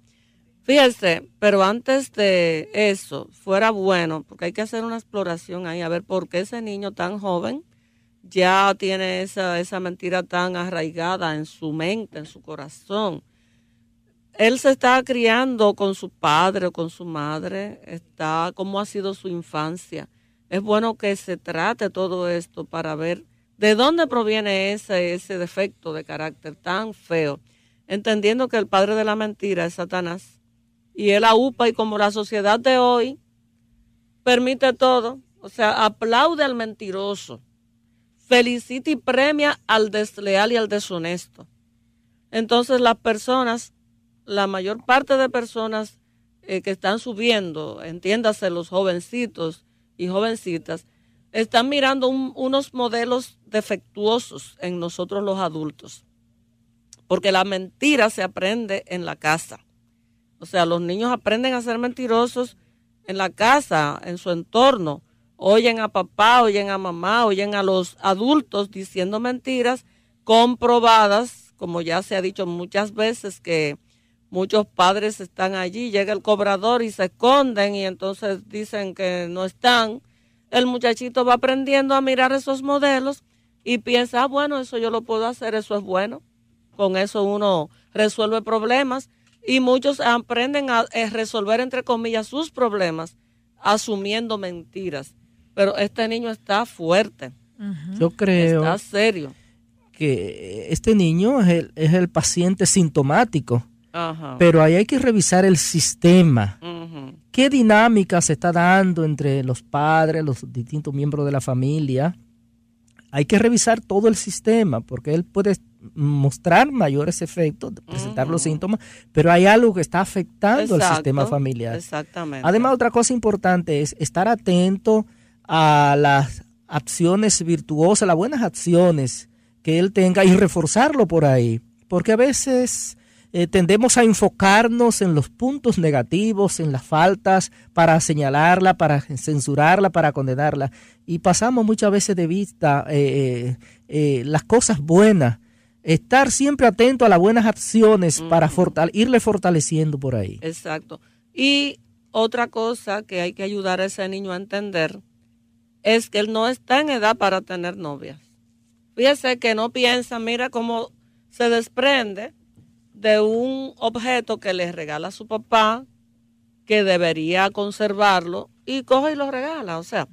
Fíjese, pero antes de eso, fuera bueno, porque hay que hacer una exploración ahí, a ver por qué ese niño tan joven ya tiene esa, esa mentira tan arraigada en su mente, en su corazón. Él se está criando con su padre o con su madre, está cómo ha sido su infancia. Es bueno que se trate todo esto para ver de dónde proviene ese, ese defecto de carácter tan feo, entendiendo que el padre de la mentira es Satanás y él aupa y como la sociedad de hoy permite todo, O sea, aplaude al mentiroso, felicita y premia al desleal y al deshonesto. Entonces las personas, la mayor parte de personas eh, que están subiendo, entiéndase los jovencitos y jovencitas, están mirando unos modelos defectuosos en nosotros los adultos. Porque la mentira se aprende en la casa. O sea, los niños aprenden a ser mentirosos en la casa, en su entorno. Oyen a papá, oyen a mamá, oyen a los adultos diciendo mentiras comprobadas, como ya se ha dicho muchas veces que muchos padres están allí, llega el cobrador y se esconden y entonces dicen que no están. El muchachito va aprendiendo a mirar esos modelos y piensa, ah, bueno, eso yo lo puedo hacer, eso es bueno. Con eso uno resuelve problemas y muchos aprenden a eh, resolver, entre comillas, sus problemas asumiendo mentiras. Pero este niño está fuerte. Yo creo. Está serio. Que este niño es el, es el paciente sintomático. Pero ahí hay que revisar el sistema. ¿Qué dinámica se está dando entre los padres, los distintos miembros de la familia? Hay que revisar todo el sistema porque él puede mostrar mayores efectos, presentar los síntomas, pero hay algo que está afectando al sistema familiar. Exactamente. Además, otra cosa importante es estar atento a las acciones virtuosas, las buenas acciones que él tenga y reforzarlo por ahí, porque a veces eh, tendemos a enfocarnos en los puntos negativos, en las faltas, para señalarla, para censurarla, para condenarla, y pasamos muchas veces de vista eh, eh, las cosas buenas estar siempre atento a las buenas acciones para irle fortaleciendo por ahí. Exacto. Y otra cosa que hay que ayudar a ese niño a entender es que él no está en edad para tener novias. Fíjese que no piensa, mira cómo se desprende de un objeto que le regala su papá, que debería conservarlo, y coge y lo regala. O sea,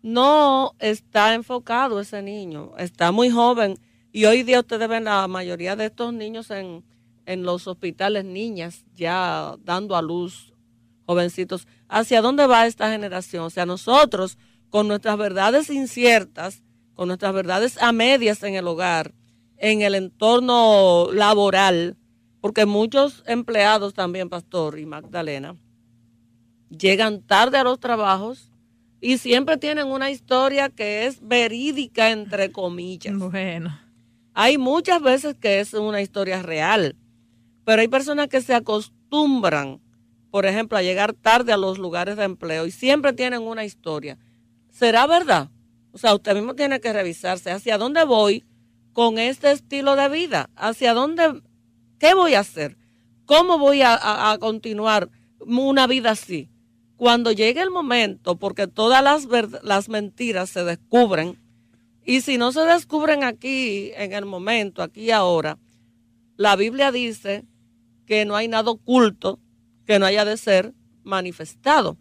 no está enfocado ese niño, está muy joven y hoy día ustedes ven la mayoría de estos niños en, los hospitales, niñas ya dando a luz, jovencitos. ¿Hacia dónde va esta generación? O sea, nosotros con nuestras verdades inciertas, con nuestras verdades a medias en el hogar, en el entorno laboral, porque muchos empleados también, Pastor y Magdalena, llegan tarde a los trabajos y siempre tienen una historia que es verídica, entre comillas. Bueno. Hay muchas veces que es una historia real, pero hay personas que se acostumbran, por ejemplo, a llegar tarde a los lugares de empleo y siempre tienen una historia. ¿Será verdad? O sea, usted mismo tiene que revisarse hacia dónde voy con este estilo de vida, hacia dónde, qué voy a hacer, cómo voy a, continuar una vida así. Cuando llegue el momento, porque todas las, las mentiras se descubren, y si no se descubren aquí, en el momento, aquí y ahora, la Biblia dice que no hay nada oculto que no haya de ser manifestado.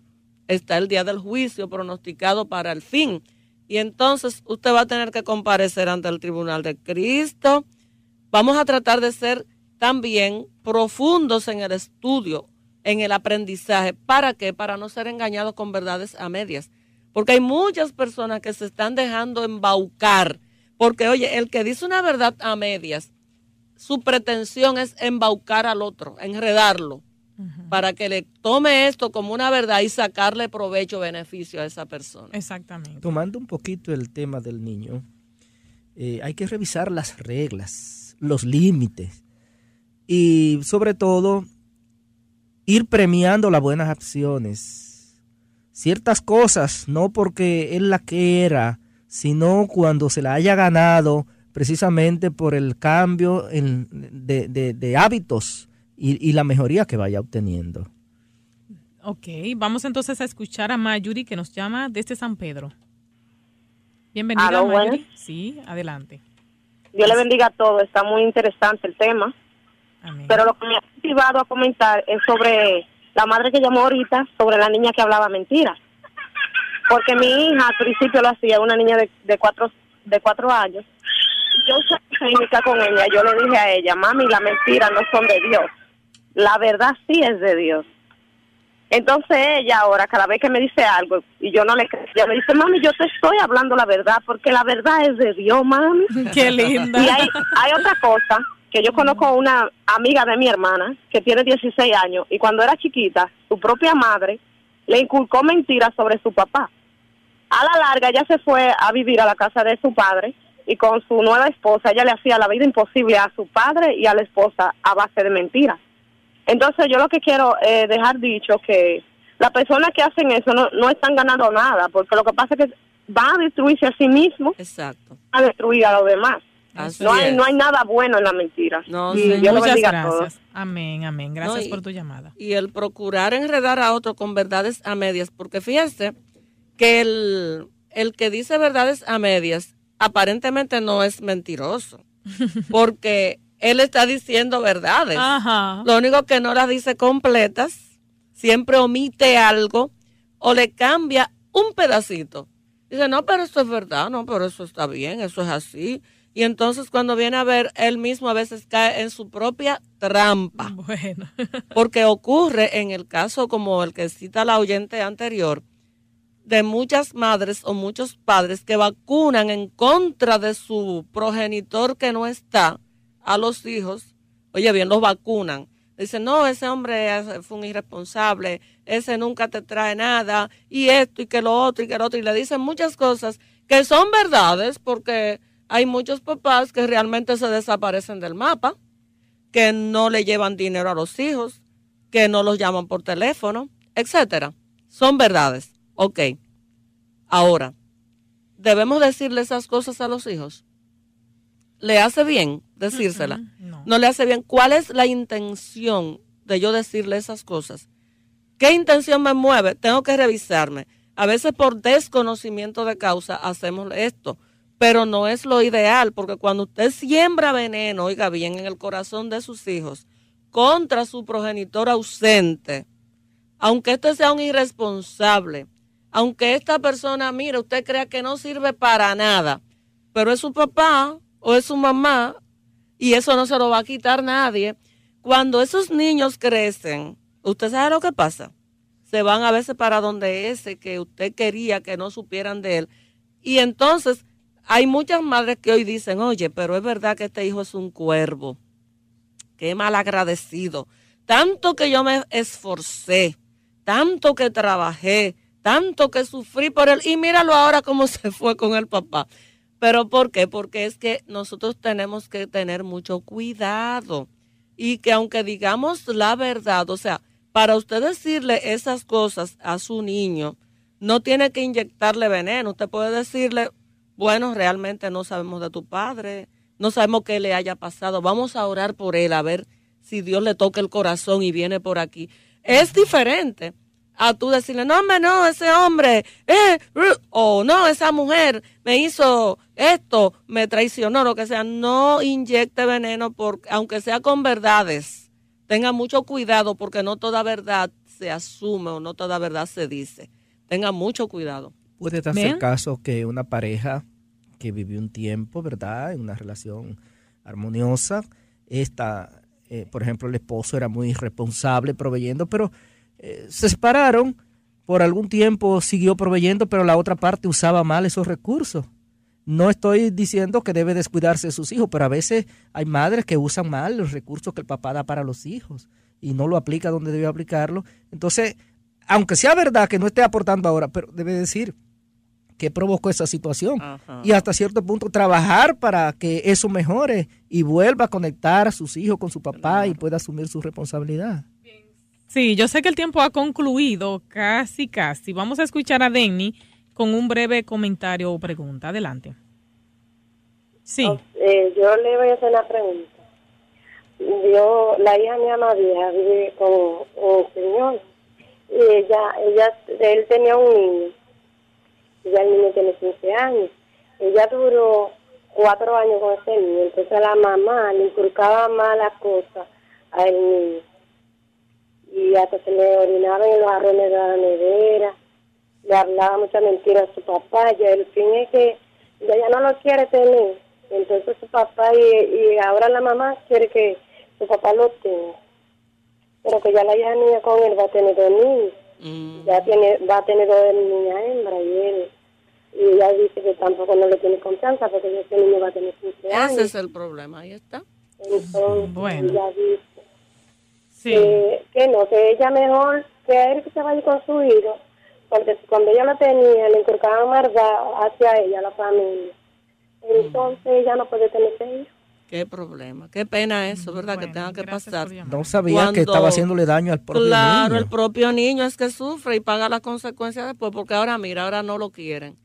Está el día del juicio pronosticado para el fin. Y entonces usted va a tener que comparecer ante el tribunal de Cristo. Vamos a tratar de ser también profundos en el estudio, en el aprendizaje. ¿Para qué? Para no ser engañados con verdades a medias. Porque hay muchas personas que se están dejando embaucar. Porque, oye, el que dice una verdad a medias, su pretensión es embaucar al otro, enredarlo, para que le tome esto como una verdad y sacarle provecho, beneficio a esa persona. Exactamente. Tomando un poquito el tema del niño, eh, hay que revisar las reglas, los límites y sobre todo ir premiando las buenas acciones ciertas cosas, no porque él la quiera, sino cuando se la haya ganado precisamente por el cambio de, hábitos y, la mejoría que vaya obteniendo. Ok, vamos entonces a escuchar a Mayuri que nos llama desde San Pedro. Bienvenida, Mayuri. Sí, adelante. Dios le bendiga a todos, está muy interesante el tema. Pero lo que me ha motivado a comentar es sobre la madre que llamó ahorita sobre la niña que hablaba mentiras. Porque mi hija al principio lo hacía, una niña de, de cuatro de cuatro años. Yo usé técnica con ella, yo le dije a ella, mami, las mentiras no son de Dios. La verdad sí es de Dios. Entonces ella ahora, cada vez que me dice algo y yo no le creo, ella me dice, mami, yo te estoy hablando la verdad, porque la verdad es de Dios, mami. Qué linda. Y hay, hay otra cosa, que yo conozco una amiga de mi hermana, que tiene 16 años, y cuando era chiquita, su propia madre le inculcó mentiras sobre su papá. A la larga, ella se fue a vivir a la casa de su padre, y con su nueva esposa, ella le hacía la vida imposible a su padre y a la esposa a base de mentiras. Entonces yo lo que quiero eh, dejar dicho que las personas que hacen eso no, no están ganando nada, porque lo que pasa es que van a destruirse a sí mismos, Exacto. a destruir a los demás. no hay, no hay nada bueno en la mentira. No, Muchas gracias. Amén, amén. Gracias por tu llamada. Y el procurar enredar a otro con verdades a medias, porque fíjese que el, el que dice verdades a medias aparentemente no es mentiroso, porque él está diciendo verdades. Lo único que no las dice completas, siempre omite algo o le cambia un pedacito. Dice, no, pero eso es verdad, no, pero eso está bien, eso es así. Y entonces cuando viene a ver, él mismo a veces cae en su propia trampa. Bueno. Porque ocurre en el caso como el que cita la oyente anterior, de muchas madres o muchos padres que vacunan en contra de su progenitor que no está a los hijos, oye bien, los vacunan. Dicen, no, ese hombre fue un irresponsable, ese nunca te trae nada, y esto y que lo otro y que lo otro, y le dicen muchas cosas que son verdades porque hay muchos papás que realmente se desaparecen del mapa, que no le llevan dinero a los hijos, que no los llaman por teléfono, etcétera. Son verdades. Ok. Ahora, ¿debemos decirle esas cosas a los hijos? ¿Le hace bien decírsela? no. le hace bien. ¿Cuál es la intención de yo decirle esas cosas? ¿Qué intención me mueve? Tengo que revisarme. A veces por desconocimiento de causa hacemos esto, pero no es lo ideal, porque cuando usted siembra veneno, oiga bien, en el corazón de sus hijos contra su progenitor ausente, aunque este sea un irresponsable, aunque esta persona, mire, usted crea que no sirve para nada, pero es su papá o es su mamá y eso no se lo va a quitar nadie. Cuando esos niños crecen, ¿usted sabe lo que pasa? Se van a veces para donde ese que usted quería que no supieran de él. Y entonces hay muchas madres que hoy dicen, oye, pero es verdad que este hijo es un cuervo. Qué mal agradecido. Tanto que yo me esforcé, tanto que trabajé, tanto que sufrí por él y míralo ahora cómo se fue con el papá. Pero ¿por qué? Porque es que nosotros tenemos que tener mucho cuidado y que aunque digamos la verdad, o sea, para usted decirle esas cosas a su niño, no tiene que inyectarle veneno. Usted puede decirle, bueno, realmente no sabemos de tu padre, no sabemos qué le haya pasado, vamos a orar por él a ver si Dios le toca el corazón y viene por aquí. Es diferente a tú decirle, no, hombre, no, ese hombre, eh, o no, esa mujer me hizo esto, me traicionó, lo que sea. No inyecte veneno, porque, aunque sea con verdades. Tenga mucho cuidado porque no toda verdad se asume o no toda verdad se dice. Tenga mucho cuidado. Puede darse el caso que una pareja que vivió un tiempo, ¿verdad? En una relación armoniosa, esta, eh, por ejemplo, el esposo era muy irresponsable proveyendo, pero eh, se separaron, por algún tiempo siguió proveyendo, pero la otra parte usaba mal esos recursos. No estoy diciendo que debe descuidarse de sus hijos, pero a veces hay madres que usan mal los recursos que el papá da para los hijos y no lo aplica donde debe aplicarlo. Entonces, aunque sea verdad que no esté aportando ahora, pero debe decir qué provocó esa situación y hasta cierto punto trabajar para que eso mejore y vuelva a conectar a sus hijos con su papá y pueda asumir su responsabilidad. Sí, yo sé que el tiempo ha concluido, casi, casi. Vamos a escuchar a Denny con un breve comentario o pregunta. Adelante. Sí. Eh, yo le voy a hacer una pregunta. Yo, la hija mía María vive con un señor y ella, ella, él tenía un niño. Ya el niño tiene 15 años. Ella duró cuatro años con ese niño. Entonces la mamá le inculcaba malas cosas al niño y hasta se le orinaba en los arrones de la nevera, le hablaba muchas mentiras a su papá, y el fin es que ella no lo quiere tener, entonces su papá y, ahora la mamá quiere que su papá lo tenga, pero que ya la hija niña con él va a tener dos niños. Mm. Ya tiene, va a tener dos niñas hembra y él y ella dice que tampoco no le tiene confianza porque ese niño va a tener 15 años. Ese es el problema, ahí está. Entonces, bueno. ella dice sí. que, no, que ella mejor que él que se vaya con su hijo, porque cuando ella lo tenía, le inculcaban maldad hacia ella, la familia. Entonces ella no puede tener ese hijo. Qué problema, qué pena eso, ¿verdad? que tenga que pasar. No sabía que estaba haciéndole daño al propio niño. Claro, el propio niño es que sufre y paga las consecuencias después, porque ahora mira, ahora no lo quieren.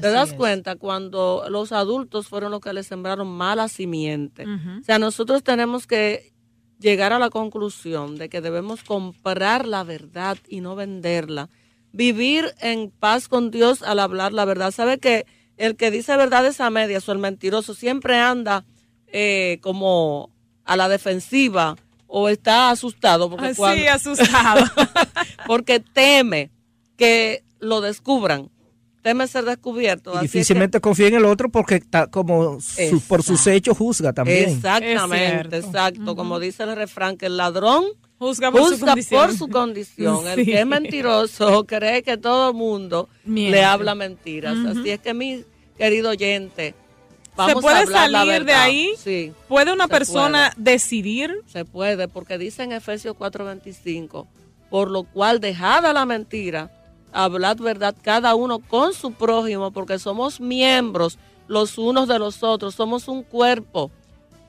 ¿Te das cuenta cuando los adultos fueron los que le sembraron mala simiente? O sea, nosotros tenemos que llegar a la conclusión de que debemos comprar la verdad y no venderla. Vivir en paz con Dios al hablar la verdad. ¿Sabe que el que dice verdades a medias o el mentiroso siempre anda eh, como a la defensiva o está asustado porque sí, asustado porque teme que lo descubran teme ser descubierto y difícilmente confía en el otro porque está como por sus hechos juzga también. Exactamente exacto. Como dice el refrán que el ladrón juzga por, su, condición. el que es mentiroso cree que todo el mundo le habla mentiras. Así es que mi querido oyente ¿Se puede salir de ahí? Sí. ¿Puede una persona decidir? Se puede, porque dice en Efesios 4:25, por lo cual dejada la mentira, hablad verdad cada uno con su prójimo, porque somos miembros los unos de los otros, somos un cuerpo,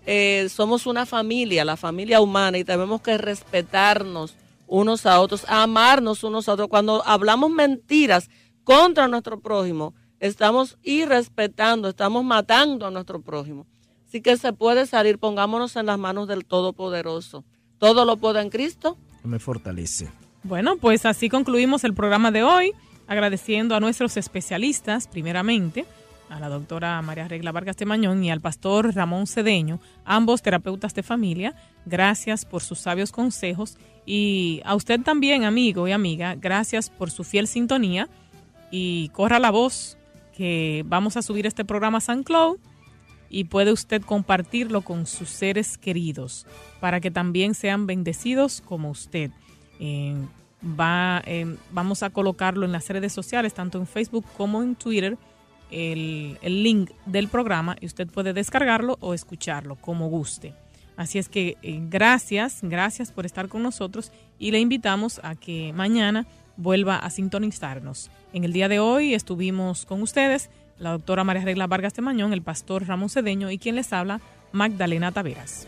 eh, somos una familia, la familia humana, y tenemos que respetarnos unos a otros, amarnos unos a otros. Cuando hablamos mentiras contra nuestro prójimo, estamos irrespetando, estamos matando a nuestro prójimo. Así que se puede salir, pongámonos en las manos del Todopoderoso. Todo lo puede en Cristo. Me fortalece. Bueno, pues así concluimos el programa de hoy, agradeciendo a nuestros especialistas, primeramente, a la doctora María Regla Vargas de Mañón y al pastor Ramón Cedeño, ambos terapeutas de familia. Gracias por sus sabios consejos y a usted también, amigo y amiga, gracias por su fiel sintonía y corra la voz que vamos a subir este programa a San Cloud y puede usted compartirlo con sus seres queridos para que también sean bendecidos como usted. Eh, va, eh, vamos a colocarlo en las redes sociales, tanto en Facebook como en Twitter, el, el, link del programa y usted puede descargarlo o escucharlo como guste. Así es que eh, gracias, gracias por estar con nosotros y le invitamos a que mañana vuelva a sintonizarnos. En el día de hoy estuvimos con ustedes la doctora María Regla Vargas de Mañón, el pastor Ramón Cedeño y quien les habla, Magdalena Taveras.